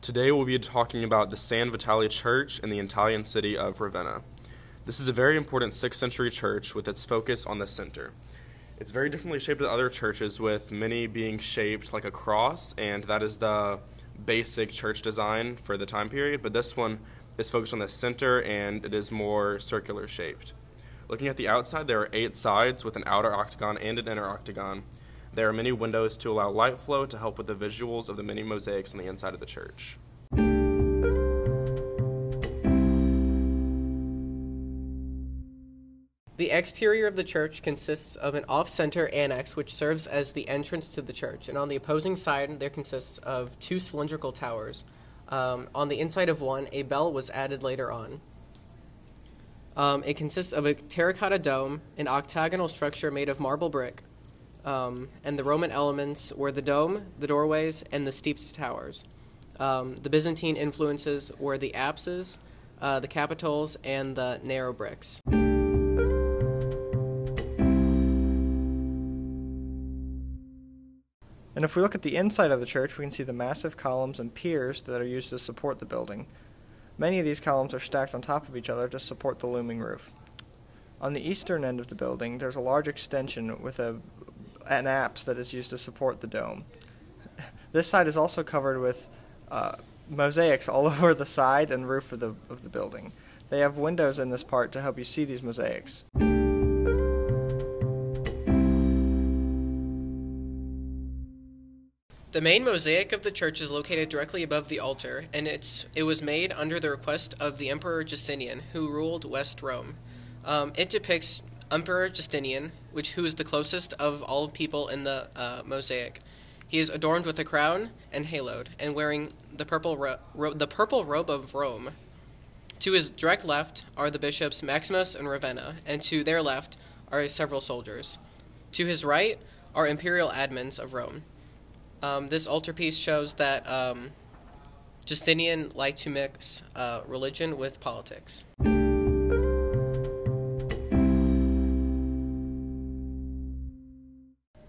Today we'll be talking about the San Vitale Church in the Italian city of Ravenna. This is a very important 6th century church with its focus on the center. It's very differently shaped than other churches, with many being shaped like a cross, and that is the basic church design for the time period, but this one is focused on the center and it is more circular shaped. Looking at the outside, there are eight sides with an outer octagon and an inner octagon. There are many windows to allow light flow to help with the visuals of the many mosaics on the inside of the church. The exterior of the church consists of an off center annex which serves as the entrance to the church, and on the opposing side, there consists of two cylindrical towers. Um, on the inside of one, a bell was added later on. Um, it consists of a terracotta dome, an octagonal structure made of marble brick, um, and the Roman elements were the dome, the doorways, and the steeped towers. Um, the Byzantine influences were the apses, uh, the capitals, and the narrow bricks. And if we look at the inside of the church, we can see the massive columns and piers that are used to support the building. Many of these columns are stacked on top of each other to support the looming roof. On the eastern end of the building, there's a large extension with a, an apse that is used to support the dome. This side is also covered with uh, mosaics all over the side and roof of the, of the building. They have windows in this part to help you see these mosaics. The main mosaic of the church is located directly above the altar, and it's it was made under the request of the Emperor Justinian, who ruled West Rome. Um, it depicts Emperor Justinian, which who is the closest of all people in the uh, mosaic. He is adorned with a crown and haloed, and wearing the purple ro- ro- the purple robe of Rome. To his direct left are the bishops Maximus and Ravenna, and to their left are several soldiers. To his right are imperial admins of Rome. Um, this altarpiece shows that um, Justinian liked to mix uh, religion with politics.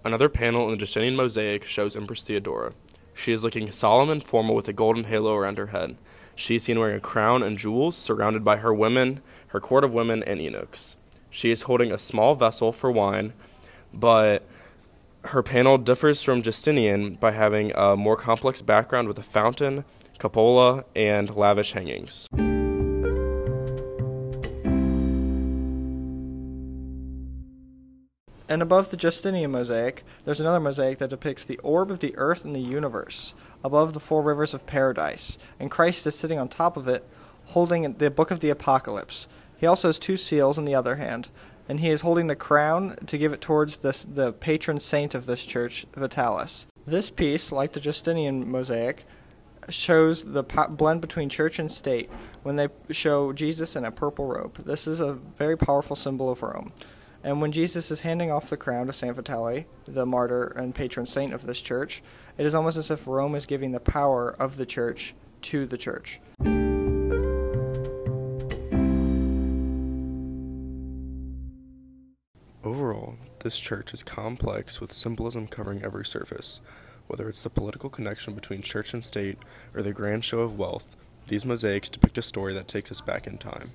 Another panel in the Justinian mosaic shows Empress Theodora. She is looking solemn and formal with a golden halo around her head. She is seen wearing a crown and jewels, surrounded by her women, her court of women, and eunuchs. She is holding a small vessel for wine, but her panel differs from Justinian by having a more complex background with a fountain, cupola, and lavish hangings. And above the Justinian mosaic, there's another mosaic that depicts the orb of the earth and the universe above the four rivers of paradise. And Christ is sitting on top of it, holding the book of the Apocalypse. He also has two seals in the other hand, and he is holding the crown to give it towards this, the patron saint of this church, Vitalis. This piece, like the Justinian mosaic, shows the blend between church and state when they show Jesus in a purple robe. This is a very powerful symbol of Rome. And when Jesus is handing off the crown to Saint Vitale, the martyr and patron saint of this church, it is almost as if Rome is giving the power of the church to the church. Overall, this church is complex with symbolism covering every surface. Whether it's the political connection between church and state or the grand show of wealth, these mosaics depict a story that takes us back in time.